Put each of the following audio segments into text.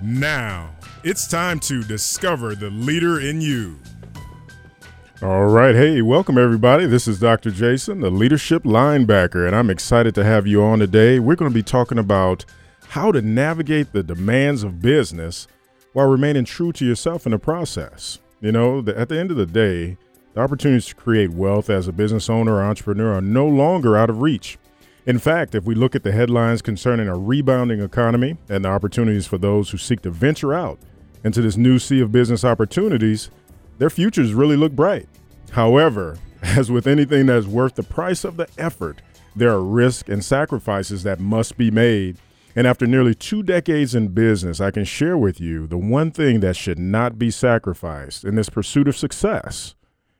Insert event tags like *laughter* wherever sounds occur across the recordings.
Now, it's time to discover the leader in you. All right. Hey, welcome everybody. This is Dr. Jason, the leadership linebacker, and I'm excited to have you on today. We're going to be talking about how to navigate the demands of business while remaining true to yourself in the process. You know, at the end of the day, the opportunities to create wealth as a business owner or entrepreneur are no longer out of reach. In fact, if we look at the headlines concerning a rebounding economy and the opportunities for those who seek to venture out into this new sea of business opportunities, their futures really look bright. However, *laughs* as with anything that's worth the price of the effort, there are risks and sacrifices that must be made. And after nearly two decades in business, I can share with you the one thing that should not be sacrificed in this pursuit of success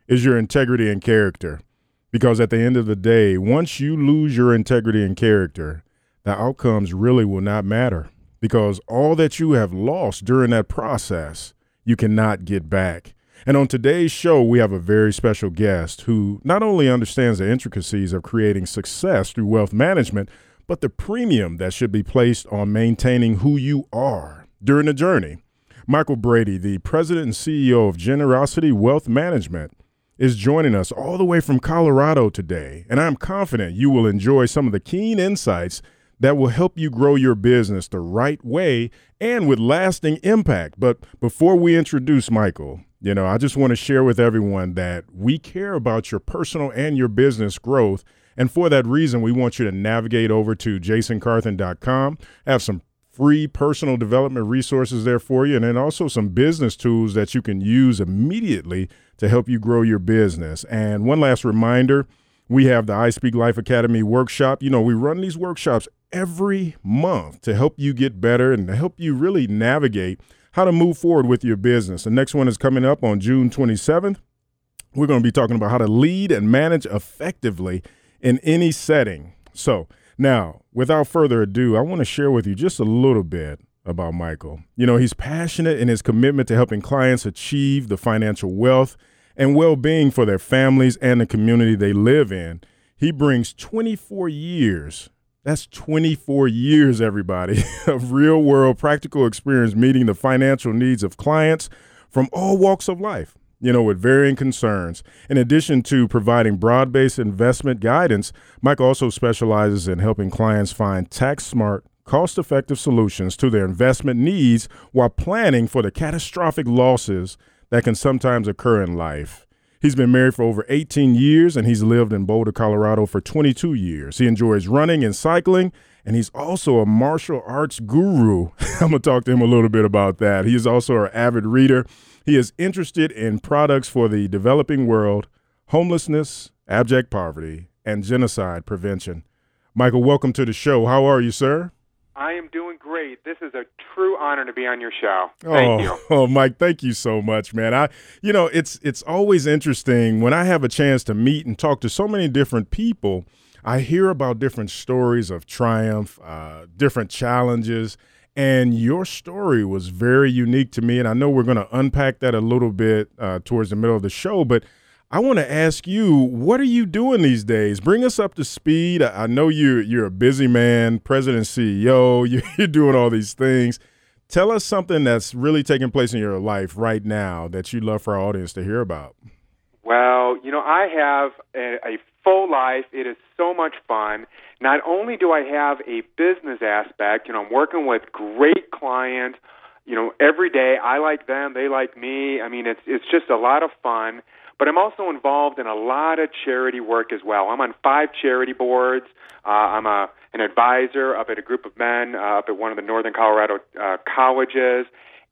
is your integrity and character. Because at the end of the day, once you lose your integrity and character, the outcomes really will not matter. Because all that you have lost during that process, you cannot get back. And on today's show, we have a very special guest who not only understands the intricacies of creating success through wealth management, but the premium that should be placed on maintaining who you are during the journey. Michael Brady, the president and CEO of Generosity Wealth Management, is joining us all the way from Colorado today, and I'm confident you will enjoy some of the keen insights that will help you grow your business the right way and with lasting impact. But before we introduce Michael, you know, I just want to share with everyone that we care about your personal and your business growth. And for that reason, we want you to navigate over to jasoncarthen.com, have some free personal development resources there for you, and then also some business tools that you can use immediately to help you grow your business. And one last reminder we have the I Speak Life Academy workshop. You know, we run these workshops every month to help you get better and to help you really navigate how to move forward with your business. The next one is coming up on June 27th. We're going to be talking about how to lead and manage effectively in any setting. So, now, without further ado, I want to share with you just a little bit about Michael. You know, he's passionate in his commitment to helping clients achieve the financial wealth and well being for their families and the community they live in. He brings 24 years, that's 24 years, everybody, *laughs* of real world practical experience meeting the financial needs of clients from all walks of life you know, with varying concerns. In addition to providing broad based investment guidance, Mike also specializes in helping clients find tax smart, cost effective solutions to their investment needs while planning for the catastrophic losses that can sometimes occur in life. He's been married for over 18 years and he's lived in Boulder, Colorado for 22 years. He enjoys running and cycling, and he's also a martial arts guru. *laughs* I'm going to talk to him a little bit about that. He is also an avid reader he is interested in products for the developing world, homelessness, abject poverty, and genocide prevention. Michael, welcome to the show. How are you, sir? I am doing great. This is a true honor to be on your show. Thank oh, you. *laughs* Oh, Mike, thank you so much, man. I you know, it's it's always interesting when I have a chance to meet and talk to so many different people. I hear about different stories of triumph, uh, different challenges, and your story was very unique to me. And I know we're going to unpack that a little bit uh, towards the middle of the show. But I want to ask you, what are you doing these days? Bring us up to speed. I know you, you're a busy man, president, CEO, *laughs* you're doing all these things. Tell us something that's really taking place in your life right now that you'd love for our audience to hear about. Well, you know, I have a, a full life. It is so much fun. Not only do I have a business aspect, you know, I'm working with great clients, you know, every day. I like them, they like me. I mean, it's it's just a lot of fun. But I'm also involved in a lot of charity work as well. I'm on five charity boards. Uh, I'm a an advisor up at a group of men uh, up at one of the Northern Colorado uh, colleges,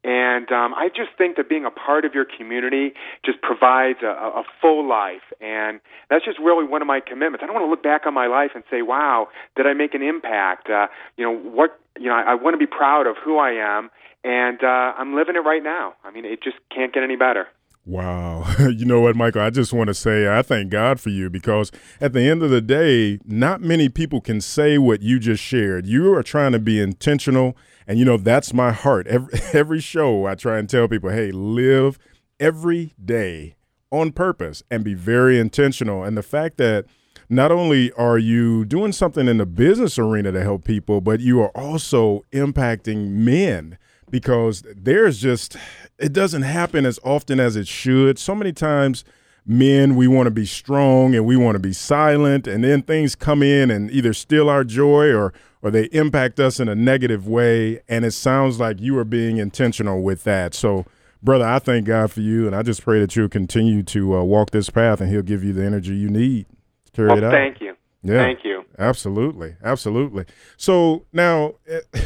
And um, I just think that being a part of your community just provides a, a full life. And that's just really one of my commitments. I don't want to look back on my life and say, wow, did I make an impact? Uh, you know, what, you know, I, I want to be proud of who I am. And uh, I'm living it right now. I mean, it just can't get any better. Wow. *laughs* You know what, Michael? I just want to say I thank God for you because at the end of the day, not many people can say what you just shared. You are trying to be intentional. And, you know, that's my heart. Every, *laughs* every show, I try and tell people, hey, live every day on purpose and be very intentional. And the fact that not only are you doing something in the business arena to help people, but you are also impacting men because there's just it doesn't happen as often as it should. So many times men we want to be strong and we want to be silent and then things come in and either steal our joy or or they impact us in a negative way and it sounds like you are being intentional with that. So brother, I thank God for you and I just pray that you'll continue to uh, walk this path and he'll give you the energy you need to carry well, it out. Thank you. Yeah. Thank you. Absolutely. Absolutely. So now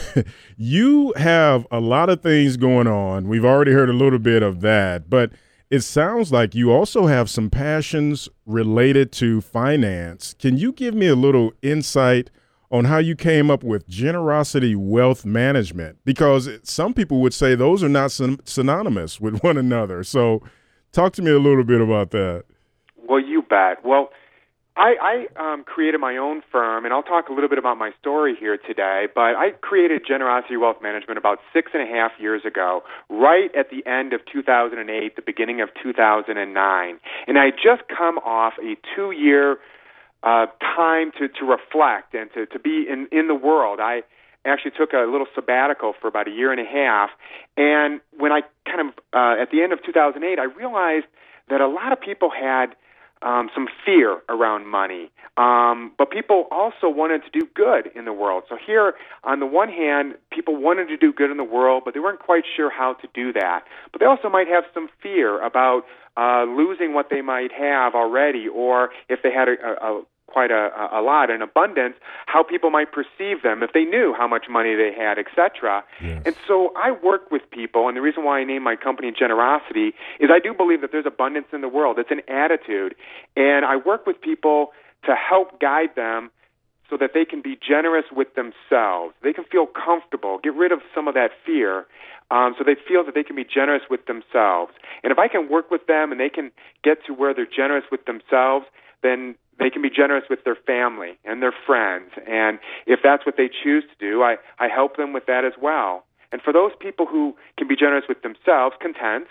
*laughs* you have a lot of things going on. We've already heard a little bit of that, but it sounds like you also have some passions related to finance. Can you give me a little insight on how you came up with generosity wealth management? Because some people would say those are not synonymous with *laughs* one another. So talk to me a little bit about that. Well, you bet. Well, I, I um, created my own firm, and I'll talk a little bit about my story here today. But I created Generosity Wealth Management about six and a half years ago, right at the end of 2008, the beginning of 2009. And I just come off a two year uh, time to, to reflect and to, to be in, in the world. I actually took a little sabbatical for about a year and a half. And when I kind of, uh, at the end of 2008, I realized that a lot of people had um, some fear around money. Um, but people also wanted to do good in the world. So here, on the one hand, people wanted to do good in the world, but they weren't quite sure how to do that. But they also might have some fear about uh, losing what they might have already, or if they had a, a, quite a, a lot in abundance, how people might perceive them if they knew how much money they had, etc. Yes. And so I work with people, and the reason why I name my company Generosity is I do believe that there's abundance in the world. It's an attitude, and I work with people to help guide them so that they can be generous with themselves. They can feel comfortable, get rid of some of that fear, um, so they feel that they can be generous with themselves. And if I can work with them and they can get to where they're generous with themselves, then they can be generous with their family and their friends. And if that's what they choose to do, I, I help them with that as well. And for those people who can be generous with themselves, content,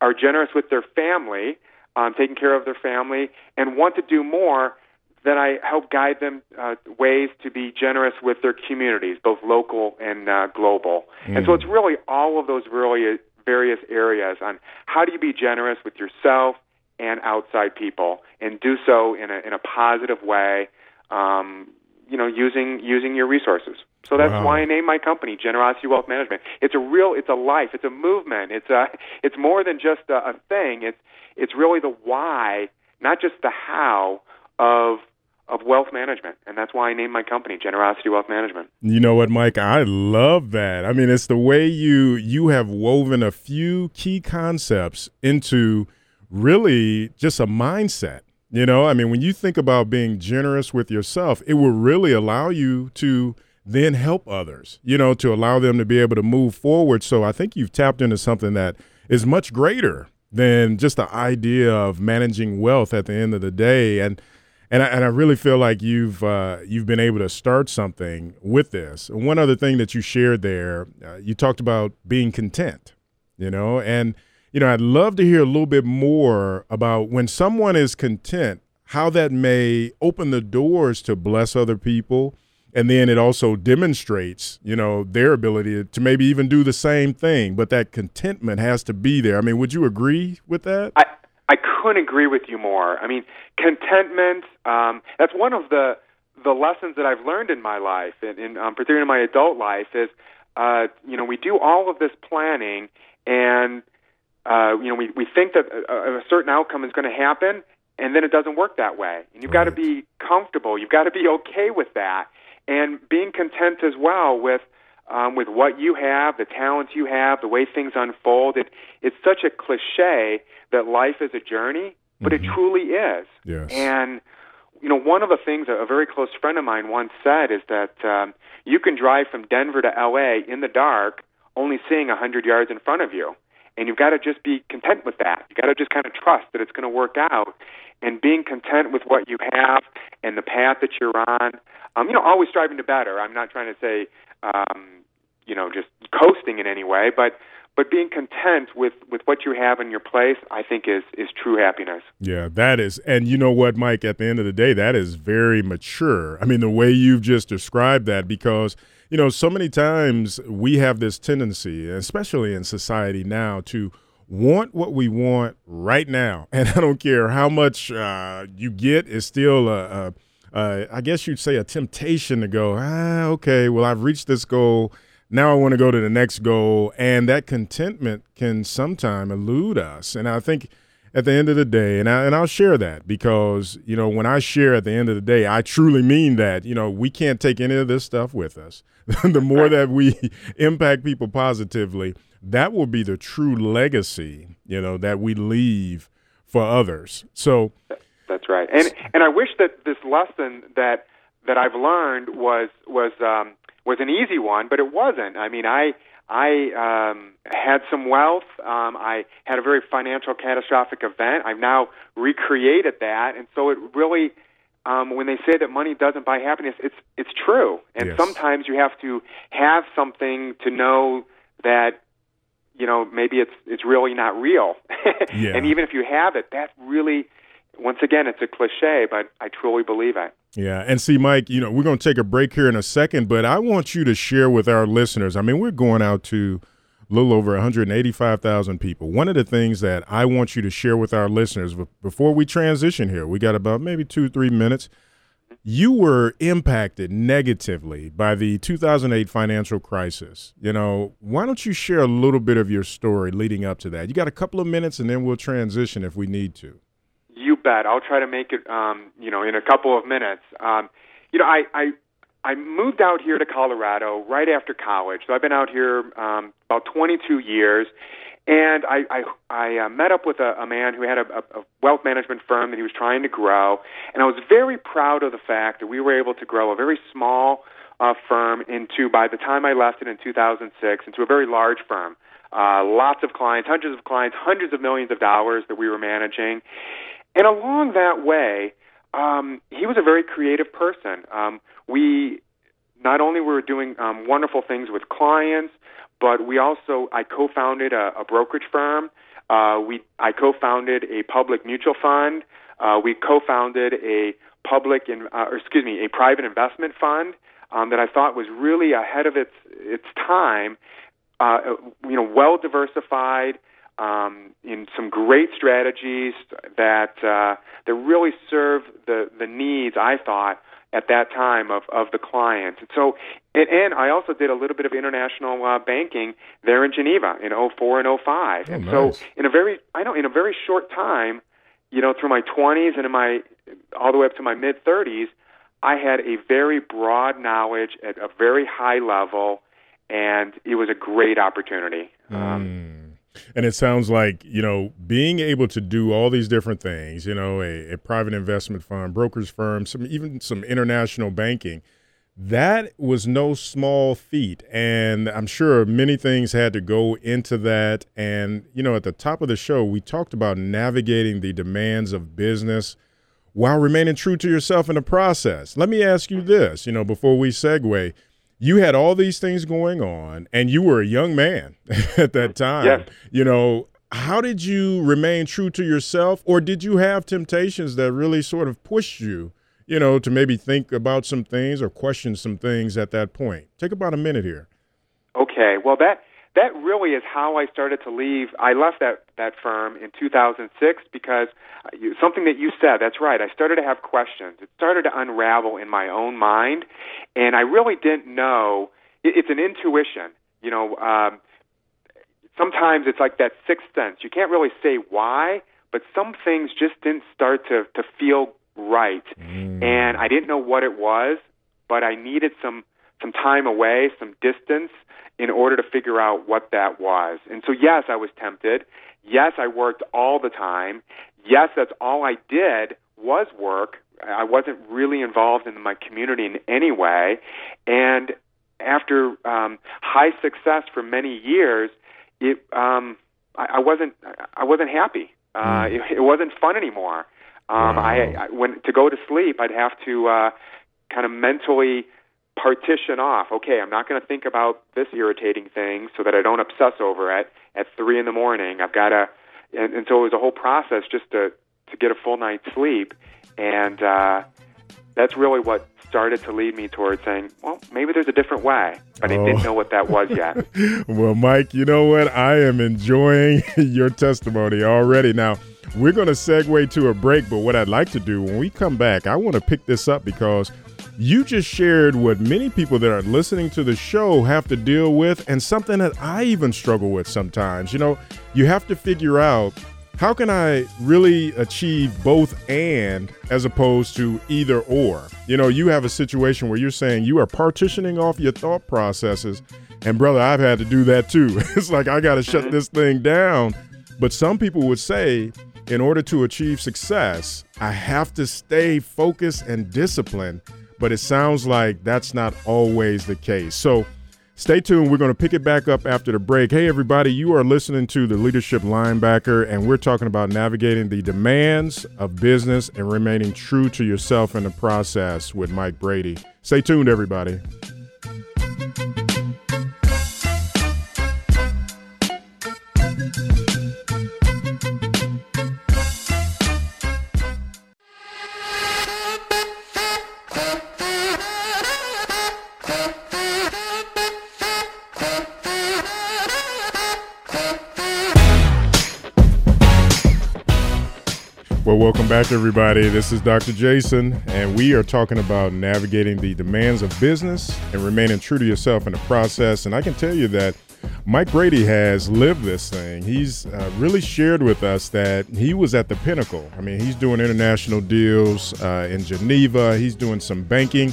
are generous with their family, um, taking care of their family, and want to do more, then I help guide them uh, ways to be generous with their communities, both local and uh, global. Mm. And so it's really all of those really various areas on how do you be generous with yourself and outside people, and do so in a in a positive way. Um, you know, using using your resources. So that's wow. why I named my company Generosity Wealth Management. It's a real, it's a life, it's a movement. It's a, it's more than just a, a thing. It's it's really the why, not just the how of of wealth management. And that's why I named my company Generosity Wealth Management. You know what, Mike? I love that. I mean, it's the way you you have woven a few key concepts into really just a mindset. You know, I mean, when you think about being generous with yourself, it will really allow you to then help others, you know, to allow them to be able to move forward. So I think you've tapped into something that is much greater than just the idea of managing wealth at the end of the day. And and I, and I really feel like you've uh, you've been able to start something with this. One other thing that you shared there, uh, you talked about being content, you know, and you know, I'd love to hear a little bit more about when someone is content, how that may open the doors to bless other people. And then it also demonstrates, you know, their ability to maybe even do the same thing. But that contentment has to be there. I mean, would you agree with that? I, I couldn't agree with you more. I mean, contentment, um, that's one of the the lessons that I've learned in my life, and in, um, particularly in my adult life, is, uh, you know, we do all of this planning, and uh, you know, we, we think that a, a certain outcome is going to happen, and then it doesn't work that way. And you've right. got to be comfortable. You've got to be okay with that, and being content as well with um, with what you have, the talents you have, the way things unfold. It, it's such a cliche that life is a journey, but mm-hmm. it truly is. Yes. And you know, one of the things a very close friend of mine once said is that um, you can drive from Denver to L.A. in the dark, only seeing a hundred yards in front of you, and you've got to just be content with that. You've got to just kind of trust that it's going to work out, and being content with what you have and the path that you're on. Um, you know, always striving to better. I'm not trying to say, um, you know, just coasting in any way, but but being content with with what you have in your place, I think is is true happiness. Yeah, that is. And you know what, Mike, at the end of the day, that is very mature. I mean, the way you've just described that because you know, so many times we have this tendency, especially in society now, to want what we want right now. *laughs* And I don't care how much uh, you get, it's still a, a, a, I guess you'd say a temptation to go, ah, okay, well, I've reached this goal now I want to go to the next goal. And that contentment can sometimes elude us. And I think at the end of the day, and, I, and I'll share that because, you know, when I share at the end of the day, I truly mean that, you know, we can't take any of this stuff with us. *laughs* the more that we *laughs* impact people positively, that will be the true legacy, you know, that we leave for others. So that's right. And and I wish that this lesson that that I've learned was was um, was an easy one, but it wasn't. I mean, I I um, had some wealth. Um, I had a very financial catastrophic event. I've now recreated that, and so it really, um, when they say that money doesn't buy happiness, it's it's true. And yes. sometimes you have to have something to know that you know maybe it's it's really not real. *laughs* yeah. And even if you have it, that really, once again, it's a cliche, but I truly believe it. Yeah. And see, Mike, you know, we're going to take a break here in a second, but I want you to share with our listeners. I mean, we're going out to a little over 185,000 people. One of the things that I want you to share with our listeners before we transition here, we got about maybe two, three minutes. You were impacted negatively by the 2008 financial crisis. You know, why don't you share a little bit of your story leading up to that? You got a couple of minutes and then we'll transition if we need to. You bet. I'll try to make it, um, you know, in a couple of minutes. Um, you know, I, I I moved out here to Colorado right after college, so I've been out here um, about 22 years. And I I, I uh, met up with a, a man who had a, a wealth management firm that he was trying to grow, and I was very proud of the fact that we were able to grow a very small uh, firm into, by the time I left it in 2006, into a very large firm. Uh, lots of clients, hundreds of clients, hundreds of millions of dollars that we were managing. And along that way, um, he was a very creative person. Um, we not only were doing um, wonderful things with clients, but we also I co-founded a, a brokerage firm. Uh, we I co-founded a public mutual fund. Uh, we co-founded a public in, uh, or excuse me a private investment fund um, that I thought was really ahead of its its time. Uh, you know, well diversified um, in some great strategies that uh, that really serve the the needs I thought at that time of of the client. And so, and, and I also did a little bit of international uh, banking there in Geneva in 04 and 05. Oh, and nice. so, in a very I know in a very short time, you know, through my 20s and in my all the way up to my mid 30s, I had a very broad knowledge at a very high level, and it was a great opportunity. Um, mm. And it sounds like, you know, being able to do all these different things, you know, a, a private investment fund, brokers firm, some even some international banking, that was no small feat. And I'm sure many things had to go into that. And, you know, at the top of the show, we talked about navigating the demands of business while remaining true to yourself in the process. Let me ask you this, you know, before we segue you had all these things going on and you were a young man *laughs* at that mm-hmm. time. Yes. You know, how did you remain true to yourself or did you have temptations that really sort of pushed you, you know, to maybe think about some things or question some things at that point? Take about a minute here. Okay. Well, that that really is how I started to leave. I left that that firm in 2006 because something that you said. That's right. I started to have questions. It started to unravel in my own mind, and I really didn't know. It, It's an intuition. You know, um, sometimes it's like that sixth sense. You can't really say why, but some things just didn't start to to feel right, mm. and I didn't know what it was, but I needed some some time away, some distance, in order to figure out what that was. And so, yes, I was tempted. Yes, I worked all the time. Yes, that's all I did was work. I wasn't really involved in my community in any way. And after um, high success for many years, it um, I, I wasn't I wasn't happy. Uh, mm. it, it wasn't fun anymore. Um, wow. I, I when to go to sleep, I'd have to uh, kind of mentally partition off. Okay, I'm not going to think about this irritating thing so that I don't obsess over it at three in the morning. I've got to, and, and so it was a whole process just to to get a full night's sleep, and uh, that's really what started to lead me towards saying, well, maybe there's a different way, but oh. I didn't know what that was yet. *laughs* well, Mike, you know what? I am enjoying *laughs* your testimony already. Now, we're going to segue to a break, but what I'd like to do when we come back, I want to pick this up because you just shared what many people that are listening to the show have to deal with, and something that I even struggle with sometimes. You know, you have to figure out how can I really achieve both and as opposed to either or? You know, you have a situation where you're saying you are partitioning off your thought processes. And brother, I've had to do that too. *laughs* it's like I got to shut mm-hmm. this thing down. But some people would say, in order to achieve success, I have to stay focused and disciplined. But it sounds like that's not always the case. So, Stay tuned. We're going to pick it back up after the break. Hey, everybody, you are listening to the Leadership Linebacker, and we're talking about navigating the demands of business and remaining true to yourself in the process with Mike Brady. Stay tuned, everybody. Welcome back, everybody. This is Dr. Jason, and we are talking about navigating the demands of business and remaining true to yourself in the process. And I can tell you that Mike Brady has lived this thing. He's uh, really shared with us that he was at the pinnacle. I mean, he's doing international deals uh, in Geneva, he's doing some banking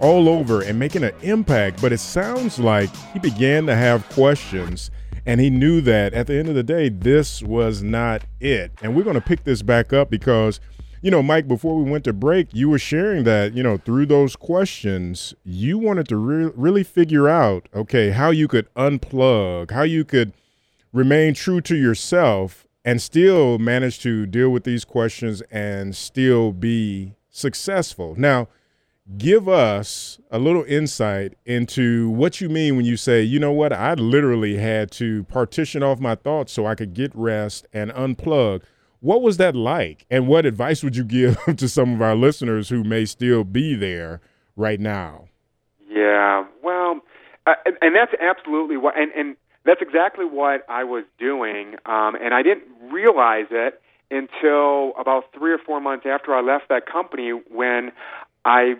all over and making an impact. But it sounds like he began to have questions and he knew that at the end of the day, this was not it. And we're going to pick this back up because, you know, Mike, before we went to break, you were sharing that, you know, through those questions, you wanted to re- really figure out, okay, how you could unplug, how you could remain true to yourself and still manage to deal with these questions and still be successful. Now, give us a little insight into what you mean when you say, you know what, I literally had to partition off my thoughts so I could get rest and unplug. What was that like? And what advice would you give *laughs* to some of our listeners who may still be there right now? Yeah, well, uh, and that's absolutely what, and, and that's exactly what I was doing. Um, and I didn't realize it until about three or four months after I left that company when I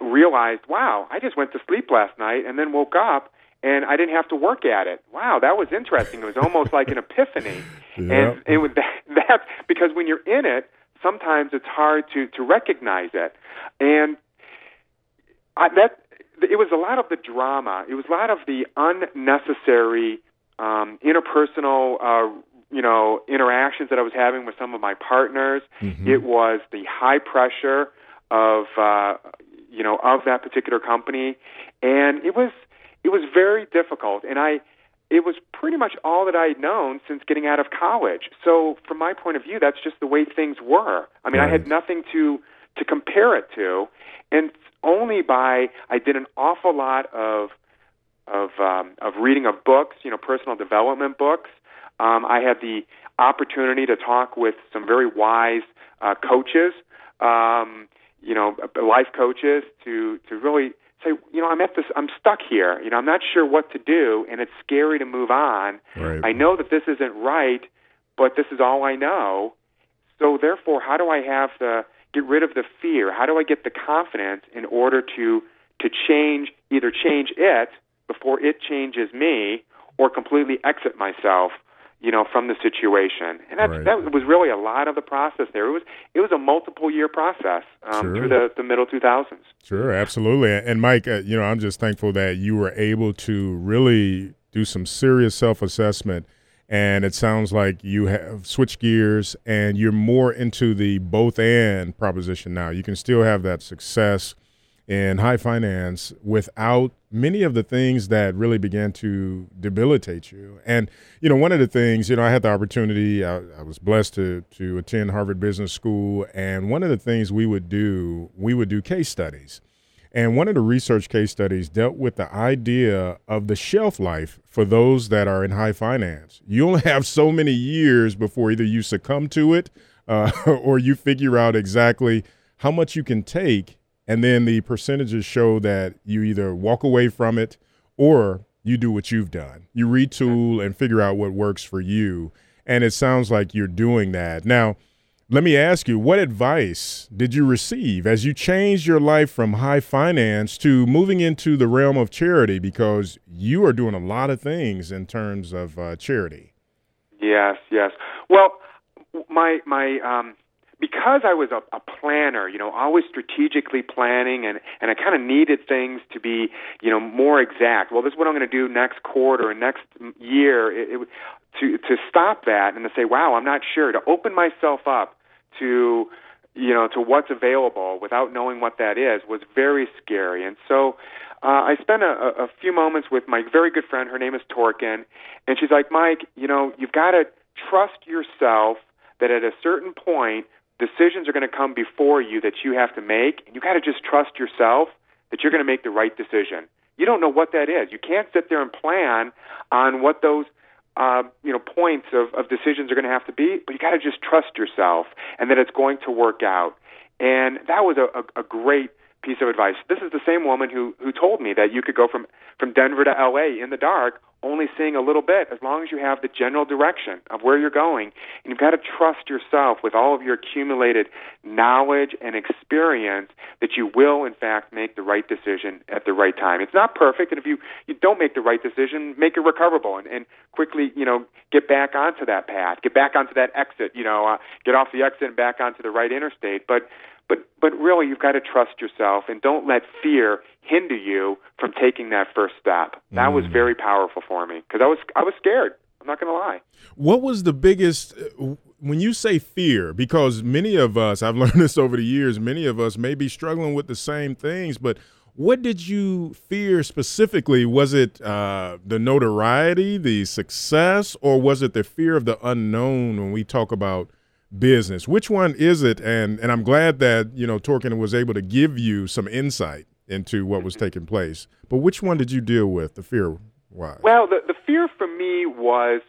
realized, wow, I just went to sleep last night and then woke up and I didn't have to work at it. Wow, that was interesting. It was almost like an epiphany. *laughs* Yep. And it was *laughs* that, that because when you're in it, sometimes it's hard to to recognize it. And I, that it was a lot of the drama. It was a lot of the unnecessary um, interpersonal, uh, you know, interactions that I was having with some of my partners. Mm-hmm. It was the high pressure of uh, you know of that particular company, and it was it was very difficult, and I it was pretty much all that I had known since getting out of college. So from my point of view, that's just the way things were. I mean, right. I had nothing to to compare it to, and only by I did an awful lot of of um, of reading of books, you know, personal development books. Um, I had the opportunity to talk with some very wise uh, coaches. Um, you know, life coaches to to really say, you know, I'm at this, I'm stuck here. You know, I'm not sure what to do, and it's scary to move on. Right. I know that this isn't right, but this is all I know. So therefore, how do I have the get rid of the fear? How do I get the confidence in order to to change either change it before it changes me, or completely exit myself you know, from the situation, and that Right. that was really a lot of the process. There, it was it was a multiple year process um, Sure. through the, the middle 2000s. Sure, absolutely. And Mike, uh, you know, I'm just thankful that you were able to really do some serious self assessment. And it sounds like you have switched gears and you're more into the both and proposition now. You can still have that success in high finance without many of the things that really began to debilitate you. And, you know, one of the things, you know, I had the opportunity, I, I was blessed to, to attend Harvard Business School. And one of the things we would do, we would do case studies. And one of the research case studies dealt with the idea of the shelf life for those that are in high finance. You only *laughs* have so many years before either you succumb to it uh, *laughs* or you figure out exactly how much you can take. And then the percentages show that you either walk away from it or you do what you've done. You retool and figure out what works for you. And it sounds like you're doing that. Now, let me ask you, what advice did you receive as you changed your life from high finance to moving into the realm of charity? Because you are doing a lot of things in terms of uh, charity. Yes, yes. Well, my my um, because I was a, a planner, you know, always strategically planning, and and I kind of needed things to be, you know, more exact. Well, this is what I'm going to do next quarter and next year. It, it, to to stop that and to say, wow, I'm not sure. To open myself up to you know to what's available without knowing what that is was very scary. And so uh, I spent a, a few moments with my very good friend. Her name is Torkin, and she's like, Mike, you know, you've got to trust yourself that at a certain point decisions are going to come before you that you have to make, and you got to just trust yourself that you're going to make the right decision. You don't know what that is. You can't sit there and plan on what those uh, you know points of, of decisions are going to have to be, but you got to just trust yourself and that it's going to work out. And that was a, a, a great piece of advice. This is the same woman who who told me that you could go from from Denver to LA in the dark, only seeing a little bit, as long as you have the general direction of where you're going. And you've got to trust yourself with all of your accumulated knowledge and experience that you will, in fact, make the right decision at the right time. It's not perfect, and if you you don't make the right decision, make it recoverable and, and quickly, you know, get back onto that path, get back onto that exit, you know, uh, get off the exit and back onto the right interstate. But but but really you've got to trust yourself and don't let fear hinder you from taking that first step. That was very powerful for me because I was I was scared. I'm not going to lie. What was the biggest uh, when you say fear? Because many of us, I've *laughs* learned this over the years, many of us may be struggling with the same things, but what did you fear specifically? Was it uh, the notoriety, the success, or was it the fear of the unknown when we talk about business? Which one is it? And and I'm glad that you know Torkin was able to give you some insight into what was taking place. But which one did you deal with? The fear wise? Well, the the fear for me was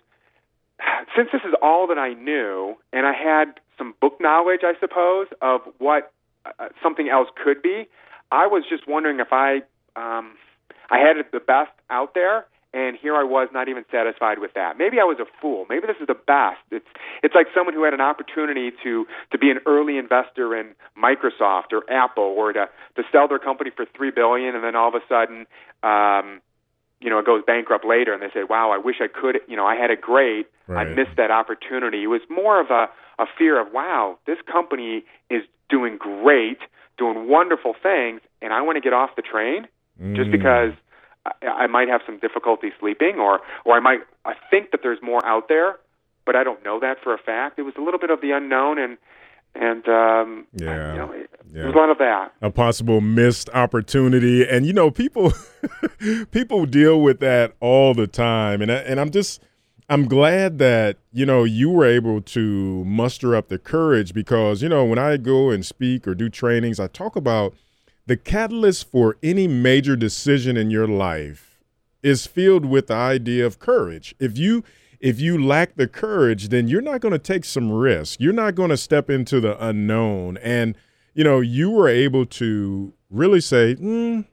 since this is all that I knew, and I had some book knowledge, I suppose, of what uh, something else could be. I was just wondering if I um, I had the best out there, and here I was not even satisfied with that. Maybe I was a fool. Maybe this is the best. It's it's like someone who had an opportunity to to be an early investor in Microsoft or Apple or to to sell their company for three billion, and then all of a sudden. Um, you know, it goes bankrupt later, and they say, "Wow, I wish I could." You know, I had it great. Right. I missed that opportunity. It was more of a a fear of, "Wow, this company is doing great, doing wonderful things, and I want to get off the train just Mm. because I, I might have some difficulty sleeping, or or I might I think that there's more out there, but I don't know that for a fact. It was a little bit of the unknown, and and um, Yeah. you know, it, Yeah. there was a lot of that. a possible missed opportunity and you know people *laughs* people deal with that all the time and I, and I'm just I'm glad that you know you were able to muster up the courage because you know when I go and speak or do trainings I talk about the catalyst for any major decision in your life is filled with the idea of courage. If you if you lack the courage, then you're not going to take some risk. You're not going to step into the unknown. And you know, you were able to really say, mm,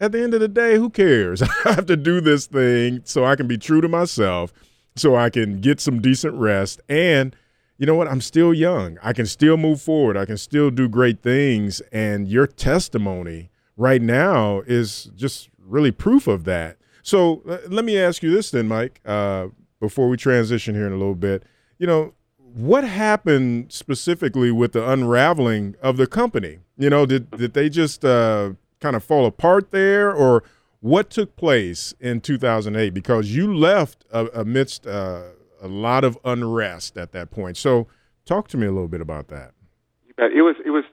at the end of the day, who cares? *laughs* I have to do this thing so I can be true to myself, so I can get some decent rest. And you know what? I'm still young. I can still move forward. I can still do great things. And your testimony right now is just really proof of that. So let me ask you this then, Mike. Uh, before we transition here in a little bit. You know, what happened specifically with the unraveling of the company? You know, did did they just uh, kind of fall apart there, or what took place in 2008? Because you left uh, amidst uh, a lot of unrest at that point. So, talk to me a little bit about that. It was it was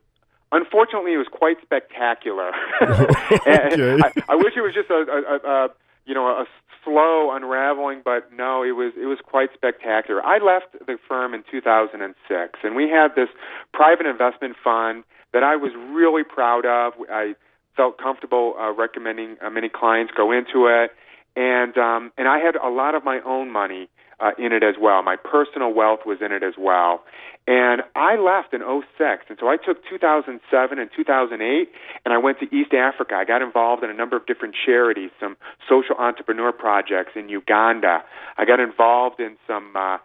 unfortunately it was quite spectacular. *laughs* okay. I, I, wish it was just a, a, a you know a slow unraveling, but no, it was it was quite spectacular. I left the firm in 2006, and we had this private investment fund that I was really proud of. I felt comfortable uh, recommending uh, many clients go into it, and um, and I had a lot of my own money uh, in it as well. My personal wealth was in it as well. And I left in 06. And so I took 2007 and 2008 and I went to East Africa. I got involved in a number of different charities, some social entrepreneur projects in Uganda. I got involved in some uh,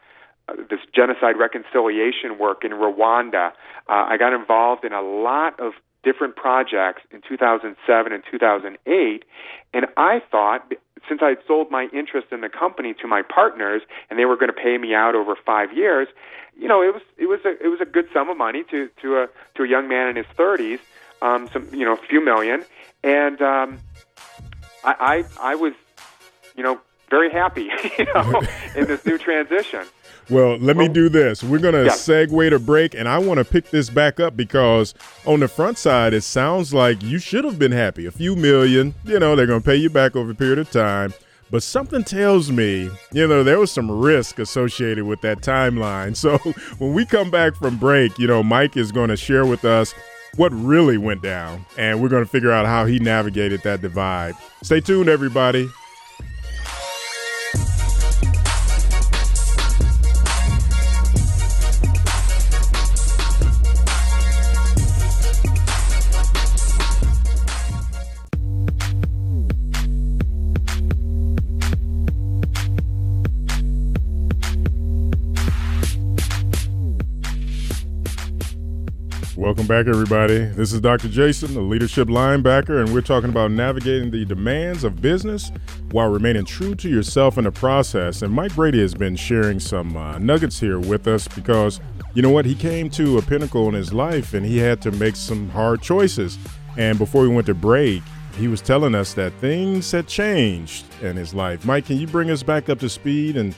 this genocide reconciliation work in Rwanda. Uh, I got involved in a lot of different projects in 2007 and 2008. And I thought, since I had sold my interest in the company to my partners, and they were going to pay me out over five years, you know, it was it was a it was a good sum of money to to a to a young man in his 30s, um, some you know, a few million, and um, I, I I was, you know, very happy, *laughs* you know, in this new transition. Well, let me oh. do this. We're going to yeah. segue to break, and I want to pick this back up because on the front side, it sounds like you should have been happy. A few million, you know, they're going to pay you back over a period of time. But something tells me, you know, there was some risk associated with that timeline. *laughs* So when we come back from break, you know, Mike is going to share with us what really went down, and we're going to figure out how he navigated that divide. Stay tuned, everybody. Back, everybody. This is Dr. Jason, the leadership linebacker, and we're talking about navigating the demands of business while remaining true to yourself in the process. And Mike Brady has been sharing some uh, nuggets here with us because, you know what, he came to a pinnacle in his life and he had to make some hard choices. And before we went to break, he was telling us that things had changed in his life. Mike, can you bring us back up to speed and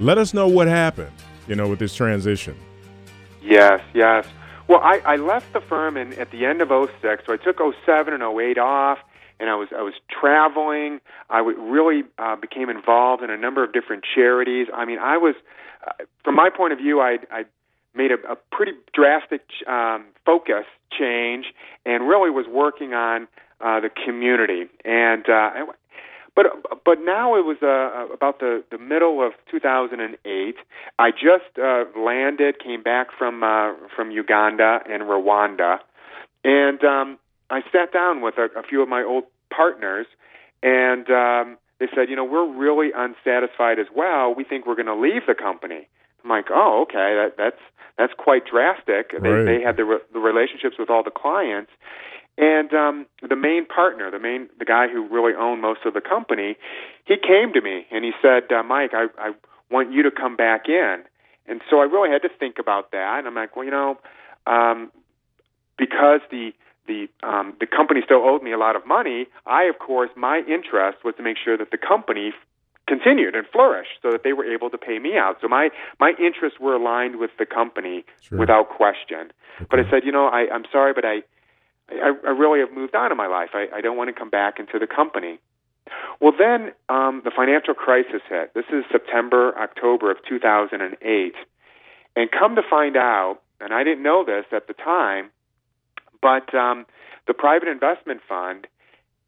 let us know what happened, you know, with this transition? Yes, yes. Well, I, I left the firm in, at the end of 06, so I took 07 and 08 off, and I was I was traveling. I w- really uh, became involved in a number of different charities. I mean, I was, uh, from my point of view, I I made a, a pretty drastic um, focus change, and really was working on uh, the community. And uh, but but now it was uh, about the the middle of 2008. I just uh, landed, came back from uh, from Uganda and Rwanda, and um, I sat down with a, a few of my old partners, and um, they said, you know, we're really unsatisfied as well. We think we're going to leave the company. I'm like, oh, okay, that, that's that's quite drastic. Right. They, they had the, re- the relationships with all the clients, and um, the main partner, the main the guy who really owned most of the company, he came to me and he said, uh, "Mike, I, I want you to come back in." And so I really had to think about that. And I'm like, well, you know, um, because the the um, the company still owed me a lot of money. I, of course, my interest was to make sure that the company continued and flourished so that they were able to pay me out. So my my interests were aligned with the company sure. without question. Okay. But I said, you know, I, I'm sorry, but I I, I really have moved on in my life. I, I don't want to come back into the company. Well, then um, the financial crisis hit. This is September, October of 2008. And come to find out, and I didn't know this at the time, but um, the private investment fund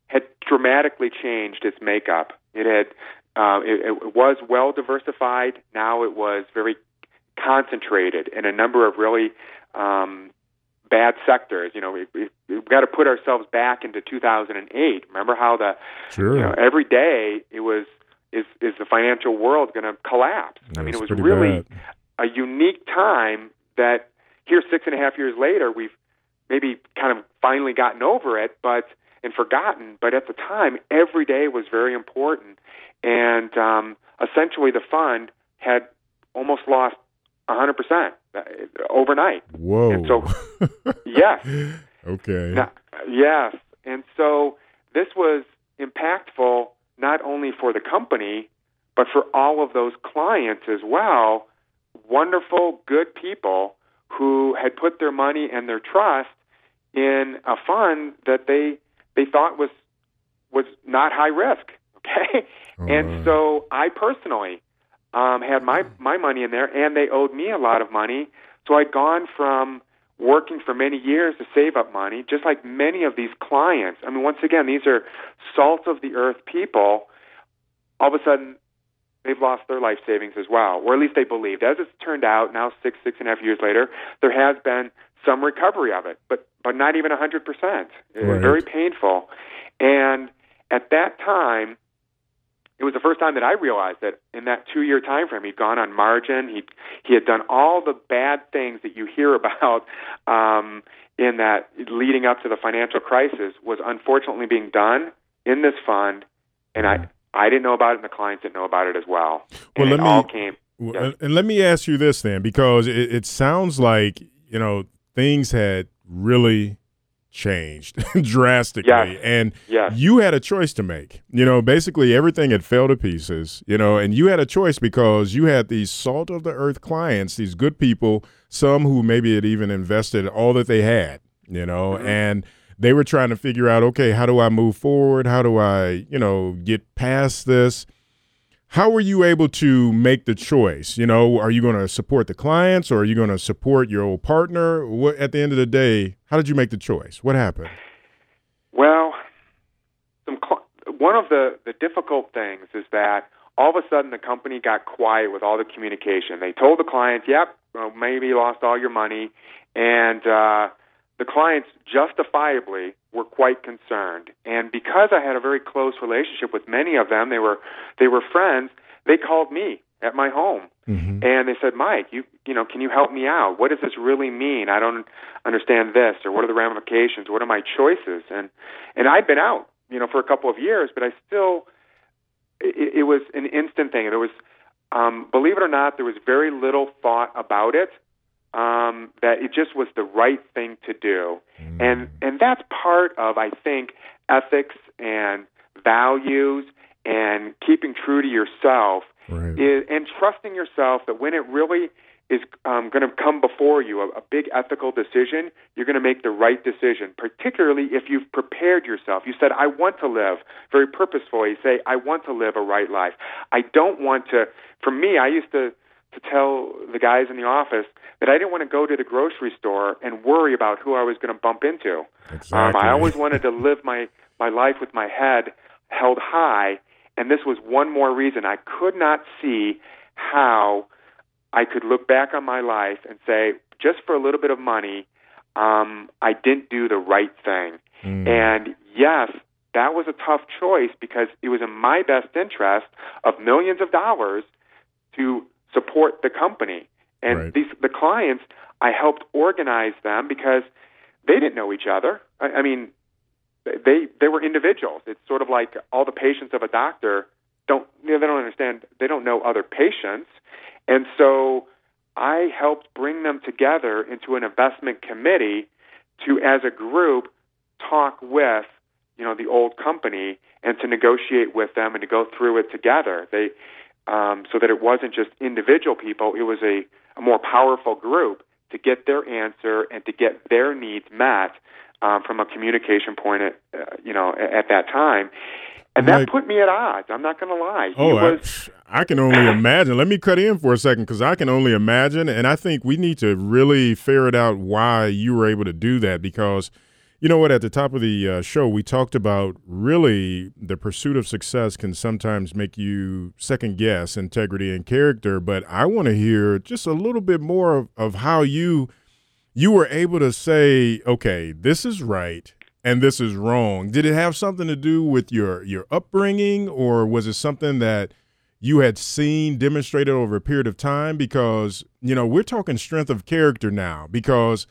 had dramatically changed its makeup. It had uh, it, it was well diversified. Now it was very concentrated in a number of really um, bad sectors. You know, we, we, we've got to put ourselves back into 2008. Remember how the sure. you know, every day it was is is the financial world going to collapse? Yeah, I mean, it was really bad. a unique time that here six and a half years later we've maybe kind of finally gotten over it, but and forgotten. But at the time, every day was very important, and um, essentially the fund had almost lost 100% uh, Uh, overnight. Whoa. And so, *laughs* yes. Okay. Now, yes. And so this was impactful not only for the company, but for all of those clients as well. Wonderful, good people who had put their money and their trust in a fund that they they thought was was not high risk. *laughs* Okay, and uh-huh. so I personally um, had my my money in there, and they owed me a lot of money. So I'd gone from working for many years to save up money, just like many of these clients. I mean, once again, these are salt of the earth people. All of a sudden, they've lost their life savings as well, or at least they believed. As it's turned out, now six six and a half years later, there has been some recovery of it, but but not even a hundred percent. Very painful, and at that time, it was the first time that I realized that in that two year time frame, he'd gone on margin. He he had done all the bad things that you hear *laughs* about um, in that leading up to the financial crisis was unfortunately being done in this fund, and I I didn't know about it, and the clients didn't know about it as well. Well, and let me- all came. Well, Yes. and, and let me ask you this then, because it, it sounds like you know things had really changed *laughs* drastically, Yes. and Yes. you had a choice to make. You know, basically everything had fell to pieces. You know, and you had a choice because you had these salt of the earth clients, these good people, some who maybe had even invested all that they had. You know, Mhm. and they were trying to figure out, okay, how do I move forward? How do I, you know, get past this? How were you able to make the choice? You know, are you going to support the clients or are you going to support your old partner? What at the end of the day, how did you make the choice? What happened? Well, cl- one of the the difficult things is that all of a sudden the company got quiet with all the communication. They told the clients, "Yep, well, maybe you lost all your money," and uh, the clients justifiably were quite concerned. And because I had a very close relationship with many of them, they were they were friends. They called me at my home Mm-hmm. and they said, "Mike, you you know, can you help me out? What does this really mean? I don't understand this, or what are the ramifications? What are my choices?" And and I'd been out, you know, for a couple of years, but I still, it, it was an instant thing. There was, um, believe it or not, there was very little thought about it. Um, that it just was the right thing to do, and and that's part of I think ethics and values and keeping true to yourself right. is, and trusting yourself that when it really is um, going to come before you, a, a big ethical decision, you're going to make the right decision, particularly if you've prepared yourself. You said, I want to live very purposefully. You say, I want to live a right life. I don't want to, for me, I used to, to tell the guys in the office that I didn't want to go to the grocery store and worry about who I was going to bump into. exactly. Um, I always wanted to live my, my life with my head held high, and this was one more reason. I could not see how I could look back on my life and say, just for a little bit of money, um, I didn't do the right thing. Mm. And yes, that was a tough choice because it was in my best interest of millions of dollars to support the company. And Right. these the clients, I helped organize them because they didn't know each other. I, I mean, they they were individuals. It's sort of like all the patients of a doctor don't you know, they don't understand they don't know other patients, and so I helped bring them together into an investment committee to, as a group, talk with you know the old company and to negotiate with them and to go through it together. They um, so that it wasn't just individual people; it was a, a more powerful group to get their answer and to get their needs met um, from a communication point at uh, you know at, at that time. And that Mike- put me at odds. I'm not going to lie. He Oh, was, I, I can only *coughs* imagine. Let me cut in for a second because I can only imagine, and I think we need to really ferret out why you were able to do that. Because you know what, at the top of the uh, show, we talked about really the pursuit of success can sometimes make you second guess integrity and character. But I want to hear just a little bit more of, of how you you were able to say, okay, this is right and this is wrong. Did it have something to do with your your upbringing, or was it something that you had seen demonstrated over a period of time? Because you know we're talking strength of character now. Because.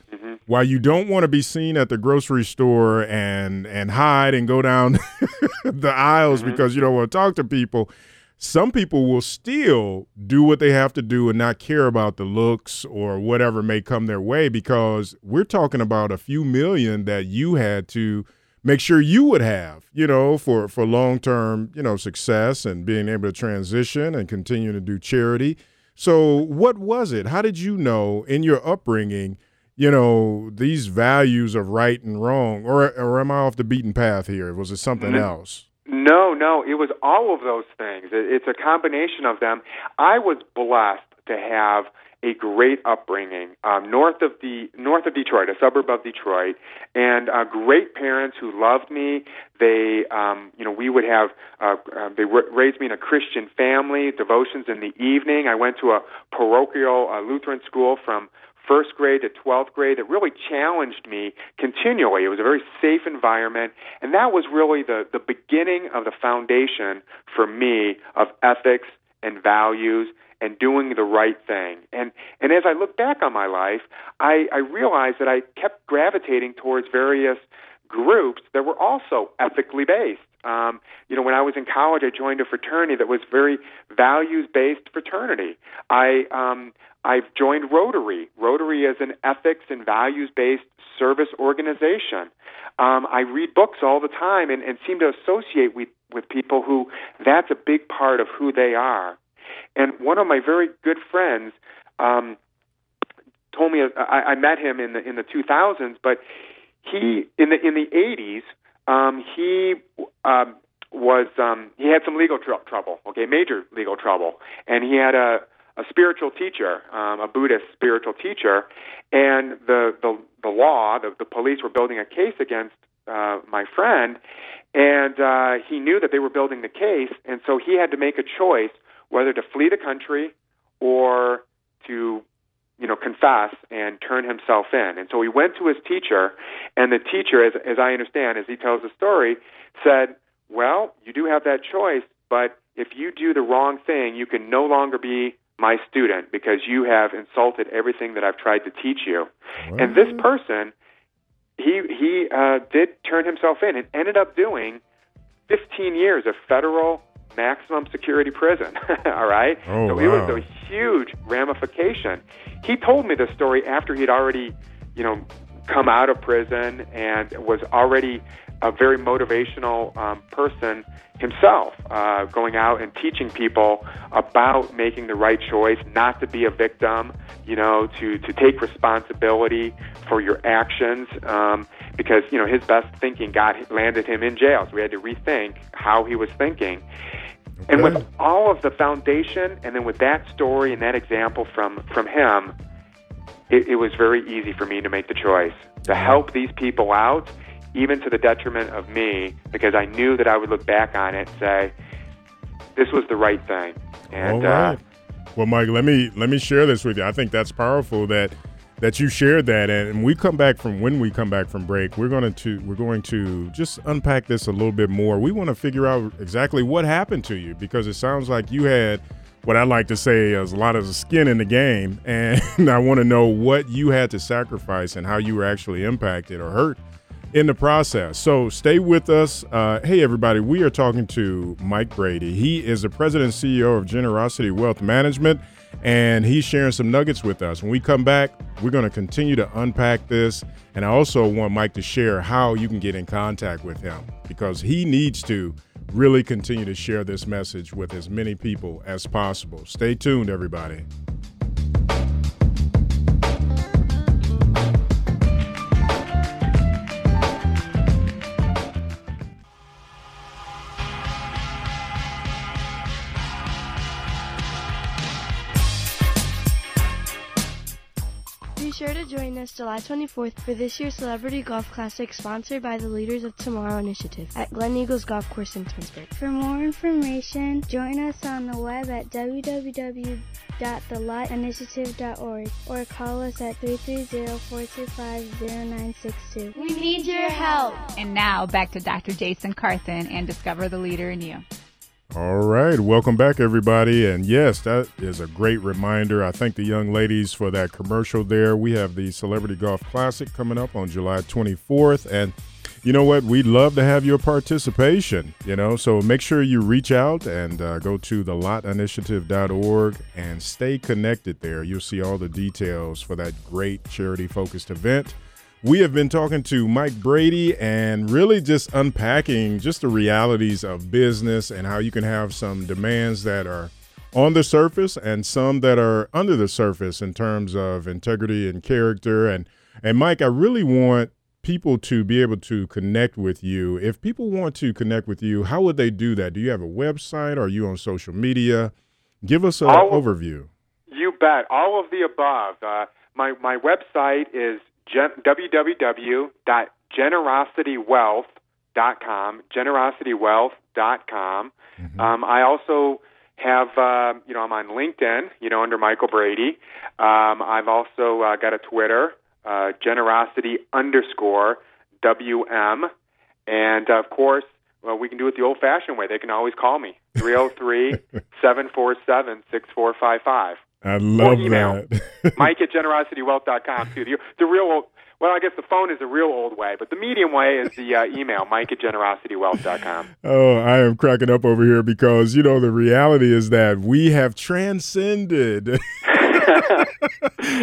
While you don't want to be seen at the grocery store and and hide and go down *laughs* the aisles Mhm. because you don't want to talk to people, some people will still do what they have to do and not care about the looks or whatever may come their way because we're talking about a few million that you had to make sure you would have, you know, for for long-term, you know, success and being able to transition and continue to do charity. So, what was it? How did you know in your upbringing, you know, these values of right and wrong or or am I off the beaten path here? Was it something else? No, no, it was all of those things. It's a combination of them. I was blessed to have a great upbringing um, north of the north of Detroit, a suburb of Detroit, and uh, great parents who loved me. They, um, you know, we would have uh, uh, they raised me in a Christian family, devotions in the evening. I went to a parochial uh, Lutheran school from first grade to 12th grade that really challenged me continually. It was a very safe environment, and that was really the, the beginning of the foundation for me of ethics and values and doing the right thing. And and as I look back on my life, I, I realized that I kept gravitating towards various groups that were also ethically based. Um, you know, when I was in college, I joined a fraternity that was very values-based fraternity. I um, I've joined Rotary. Rotary is an ethics and values-based service organization. Um, I read books all the time and, and seem to associate with with people who that's a big part of who they are. And one of my very good friends um, told me I, I met him in the in the 2000s, but he in the in the 80s um, he um, was um, he had some legal tr- trouble, okay, major legal trouble, and he had a a spiritual teacher, um, a Buddhist spiritual teacher, and the the, the law, the, the police were building a case against uh, my friend, and uh, he knew that they were building the case, and so he had to make a choice whether to flee the country or to you know confess and turn himself in. And so he went to his teacher, and the teacher, as as I understand, as he tells the story, said, "Well, you do have that choice, but if you do the wrong thing, you can no longer be my student because you have insulted everything that I've tried to teach you. And this person, he he uh, did turn himself in and ended up doing 15 years of federal maximum security prison. *laughs* all right, oh, so wow. it was a huge ramification. He told me the story after he'd already, you know, come out of prison and was already a very motivational um, person himself, uh, going out and teaching people about making the right choice, not to be a victim, you know, to, to take responsibility for your actions, um, because, you know, his best thinking got landed him in jail. So we had to rethink how he was thinking. Okay. And with all of the foundation, and then with that story and that example from, from him, it, it was very easy for me to make the choice to help these people out even to the detriment of me, because I knew that I would look back on it and say, this was the right thing. And, All right. uh, well, Mike, let me let me share this with you. I think that's powerful that that you shared that, and we come back from when we come back from break, we're going to we're going to just unpack this a little bit more. We want to figure out exactly what happened to you because it sounds like you had what I like to say is a lot of skin in the game, *laughs* and I want to know what you had to sacrifice and how you were actually impacted or hurt in the process. So stay with us. Uh, hey, everybody, we are talking to Mike Brady. He is the president and CEO of Generosity Wealth Management, and he's sharing some nuggets with us. When we come back, we're going to continue to unpack this. And I also want Mike to share how you can get in contact with him because he needs to really continue to share this message with as many people as possible. Stay tuned, everybody. Sure to join us July 24th for this year's Celebrity Golf Classic sponsored by the Leaders of Tomorrow Initiative at Glen Eagles Golf Course in Twinsburg. For more information, join us on the web at www.thelotinitiative.org or call us at 330-425-0962. We need your help. And now back to Dr. Jason Carthen and Discover the Leader in You. All right, welcome back, everybody. And yes, that is a great reminder. I thank the young ladies for that commercial there. We have the Celebrity Golf Classic coming up on July 24th. And you know what? We'd love to have your participation, you know, so make sure you reach out and uh, go to thelotinitiative.org and stay connected there. You'll see all the details for that great charity focused event. We have been talking to Mike Brady and really just unpacking just the realities of business and how you can have some demands that are on the surface and some that are under the surface in terms of integrity and character and and Mike, I really want people to be able to connect with you. If people want to connect with you, how would they do that? Do you have a website? Are you on social media? Give us an overview. You bet. All of the above. Uh, my my website is www.generositywealth.com. Generositywealth.com. Mm-hmm. Um, I also have uh, you know I'm on LinkedIn, you know under Michael Brady. Um, I've also uh, got a Twitter uh, generosity underscore WM. And of course, well, we can do it the old fashioned way. They can always call me *laughs* 303 747 6455. I love that. *laughs* Mike at generositywealth.com, too. The, the real old, well, I guess the phone is the real old way, but the medium way is the uh, email, Mike at generositywealth.com. Oh, I am cracking up over here because, you know, the reality is that we have transcended *laughs*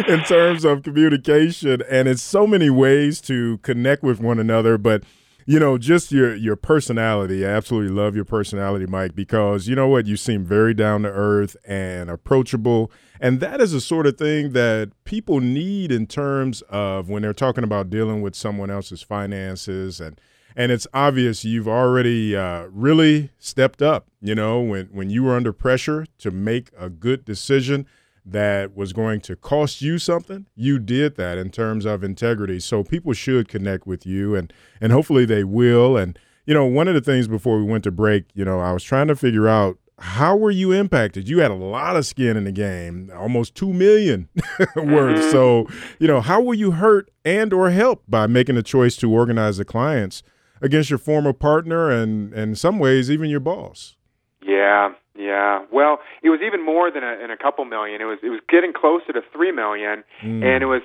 in terms of communication. And it's so many ways to connect with one another. But you know, just your your personality. I absolutely love your personality, Mike, because you know what, you seem very down to earth and approachable, and that is the sort of thing that people need in terms of when they're talking about dealing with someone else's finances and and it's obvious you've already uh, really stepped up. You know, when when you were under pressure to make a good decision that was going to cost you something, you did that in terms of integrity. So people should connect with you and and hopefully they will. And you know, one of the things before we went to break, you know, I was trying to figure out how were you impacted? You had a lot of skin in the game, almost 2 million *laughs* worth. Mm-hmm. So, you know, how were you hurt and or helped by making a choice to organize the clients against your former partner and, and in some ways even your boss? Yeah, yeah. Well, it was even more than a, than a couple million. It was it was getting closer to three million, mm. and it was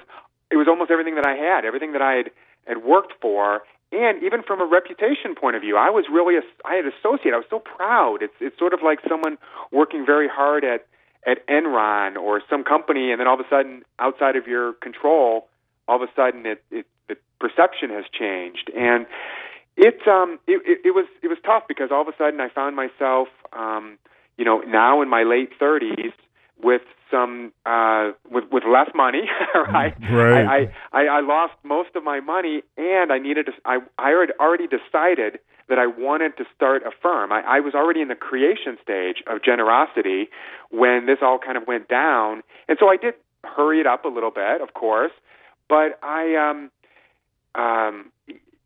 it was almost everything that I had, everything that I had had worked for, and even from a reputation point of view, I was really a, I had associated. I was so proud. It's it's sort of like someone working very hard at at Enron or some company, and then all of a sudden, outside of your control, all of a sudden, it, it the perception has changed, and it um it, it, it was it was tough because all of a sudden I found myself um you know, now in my late 30s with some uh with with less money *laughs* right? Right. I, I i lost most of my money and i needed to i i had already decided that i wanted to start a firm. I i was already in the creation stage of generosity when this all kind of went down. And so i did hurry it up a little bit of course but i um um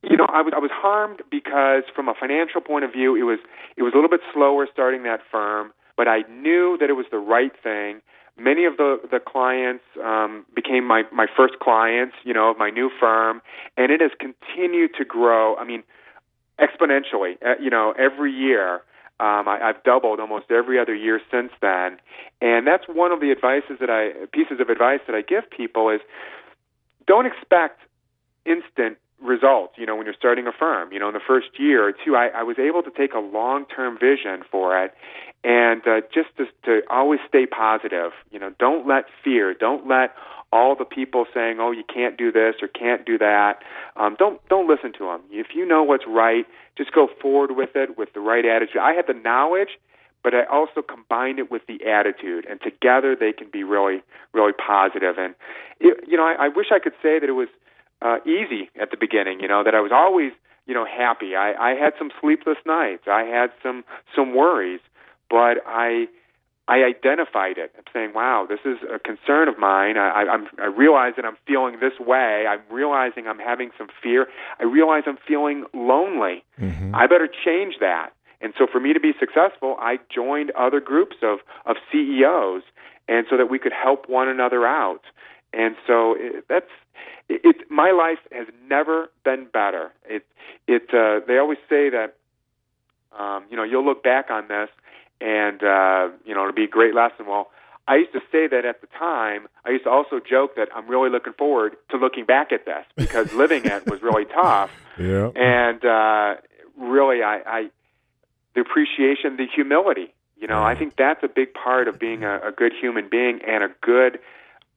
you know, I was I was harmed because from a financial point of view, it was it was a little bit slower starting that firm, but I knew that it was the right thing. Many of the the clients um, became my my first clients, you know, of my new firm, and it has continued to grow. I mean, exponentially. Uh, you know, every year. Um, I, I've doubled almost every other year since then, and that's one of the advices that I pieces of advice that I give people is don't expect instant results, you know, when you're starting a firm. You know, in the first year or two, I, I was able to take a long term vision for it and uh, just to, to always stay positive. You know, don't let fear, don't let all the people saying, "Oh, you can't do this or can't do that." Um, don't don't listen to them. If you know what's right, just go forward with it with the right attitude. I had the knowledge, but I also combined it with the attitude, and together they can be really really positive. And it, you know, I, I wish I could say that it was uh, easy at the beginning. You know that I was always you know happy. I, I had some sleepless nights. I had some some worries, but I I identified it. I'm saying, wow, this is a concern of mine. I, I'm, I realize that I'm feeling this way. I'm realizing I'm having some fear. I realize I'm feeling lonely. Mm-hmm. I better change that. And so for me to be successful, I joined other groups of, of CEOs and so that we could help one another out. And so it, that's it, it. My life has never been better. It it. Uh, they always say that um, you know you'll look back on this and uh, you know it'll be a great lesson. Well, I used to say that at the time. I used to also joke that I'm really looking forward to looking back at this because *laughs* living it was really tough. Yeah. And uh, really, I, I the appreciation, the humility. You know, I think that's a big part of being a, a good human being and a good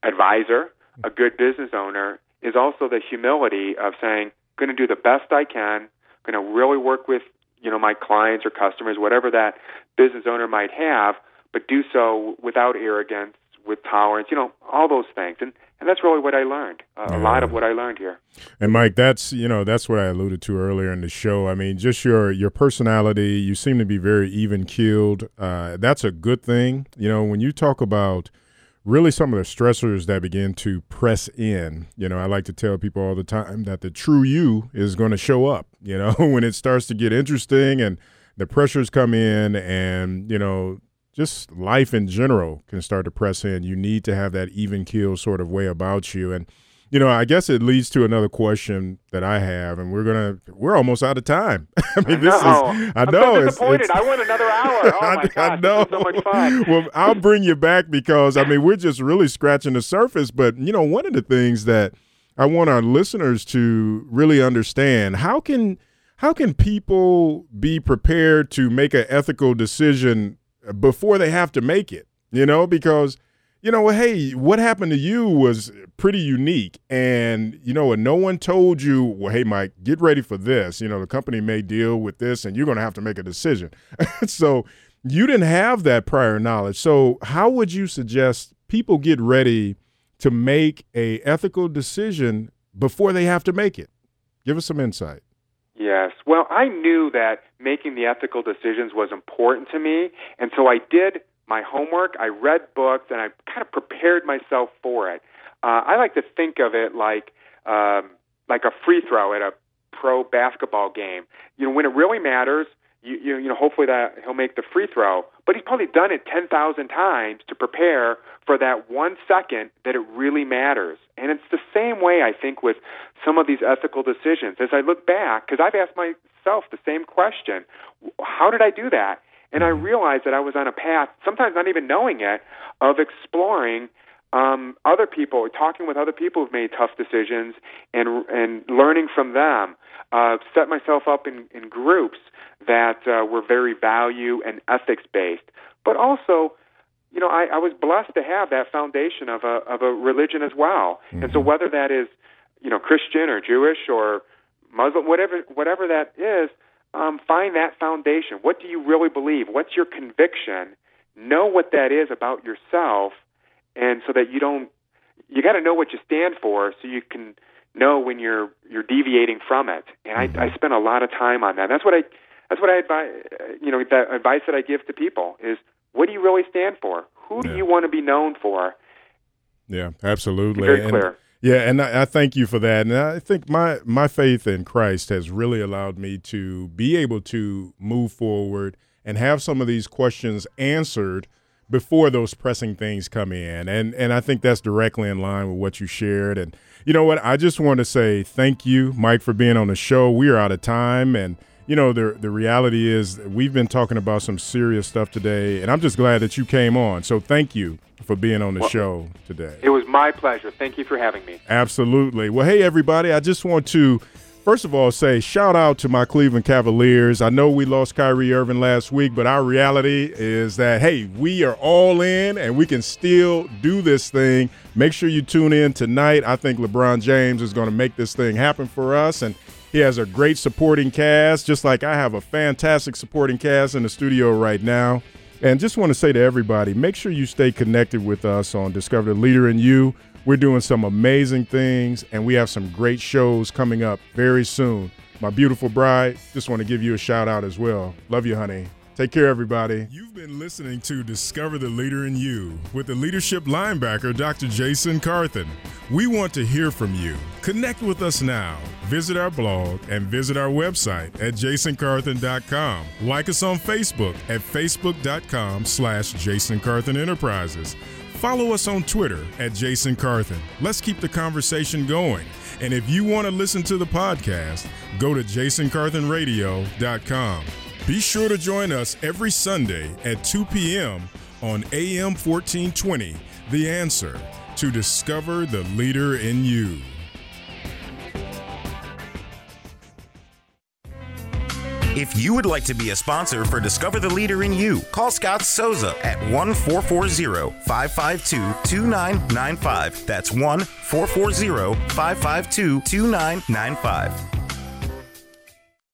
advisor, a good business owner, is also the humility of saying, "Going to do the best I can. Going to really work with you know my clients or customers, whatever that business owner might have, but do so without arrogance, with tolerance. You know, all those things, and and that's really what I learned. Uh. A lot of what I learned here. And Mike, that's you know that's what I alluded to earlier in the show. I mean, just your your personality. You seem to be very even keeled. Uh, that's a good thing. You know, when you talk about really some of the stressors that begin to press in. You know, I like to tell people all the time that the true you is going to show up. You know, *laughs* when it starts to get interesting and the pressures come in, and you know. Just life in general can start to press in. You need to have that even keel sort of way about you. And you know, I guess it leads to another question that I have, and we're gonna we're almost out of time. *laughs* I mean, this know. is I know I'm so disappointed. it's- I want another hour. *laughs* Oh my I, gosh, I this know. so much fun. *laughs* well, I'll bring you back because I mean we're just really scratching the surface. But you know, one of the things that I want our listeners to really understand how can how can people be prepared to make an ethical decision before they have to make it? You know, because you know, hey, what happened to you was pretty unique. And, you know, and no one told you, well, hey, Mike, get ready for this. You know, the company may deal with this and you're going to have to make a decision. *laughs* so you didn't have that prior knowledge. So, how would you suggest people get ready to make a ethical decision before they have to make it? Give us some insight. Yes. Well, I knew that making the ethical decisions was important to me, and so I did my homework. I read books, and I kind of prepared myself for it. Uh, I like to think of it like um, like a free throw at a pro basketball game. You know, when it really matters, you you, you know, hopefully that he'll make the free throw. But he's probably done it ten thousand times to prepare for that one second that it really matters. And it's the same way I think with some of these ethical decisions. As I look back, because I've asked myself the same question: How did I do that? And I realized that I was on a path, sometimes not even knowing it, of exploring um, other people, talking with other people who've made tough decisions, and and learning from them. Uh, set myself up in, in groups that uh, were very value and ethics based, but also. You know, I, I was blessed to have that foundation of a of a religion as well, and so whether that is, you know, Christian or Jewish or Muslim, whatever whatever that is, um, find that foundation. What do you really believe? What's your conviction? Know what that is about yourself, and so that you don't. You got to know what you stand for, so you can know when you're you're deviating from it. And I, I spent a lot of time on that. That's what I. That's what I advise. You know, the advice that I give to people is, what do you really stand for? Who do you want to be known for? Yeah, absolutely. Very And- clear. Yeah, and I, I thank you for that. And I think my my faith in Christ has really allowed me to be able to move forward and have some of these questions answered before those pressing things come in. And and I think that's directly in line with what you shared. And you know what? I just want to say thank you, Mike, for being on the show. We are out of time and you know the the reality is we've been talking about some serious stuff today and I'm just glad that you came on. So thank you for being on the Well- show today. It was my pleasure. Thank you for having me. Absolutely. Well, hey, everybody, I just want to, first of all, say shout out to my Cleveland Cavaliers. I know we lost Kyrie Irving last week, but our reality is that, hey, we are all in and we can still do this thing. Make sure you tune in tonight. I think LeBron James is going to make this thing happen for us. And he has a great supporting cast, just like I have a fantastic supporting cast in the studio right now. And just want to say to everybody, make sure you stay connected with us on Discover the Leader in You. We're doing some amazing things, and we have some great shows coming up very soon. My beautiful bride, just want to give you a shout out as well. Love you, honey. Take care, everybody. You've been listening to Discover the Leader in You with the leadership linebacker, Dr. Jason Carthen. We want to hear from you. Connect with us now. Visit our blog and visit our website at jasoncarthen.com. Like us on Facebook at facebook.com slash Jason Carthen Enterprises. Follow us on Twitter at Jason Carthen. Let's keep the conversation going. And if you want to listen to the podcast, go to jasoncarthenradio.com. Be sure to join us every Sunday at 2 p.m. on AM 1420, The Answer, to discover the leader in you. If you would like to be a sponsor for Discover the Leader in You, call Scott Souza at 1 440 552 2995. That's 1 440 552 2995.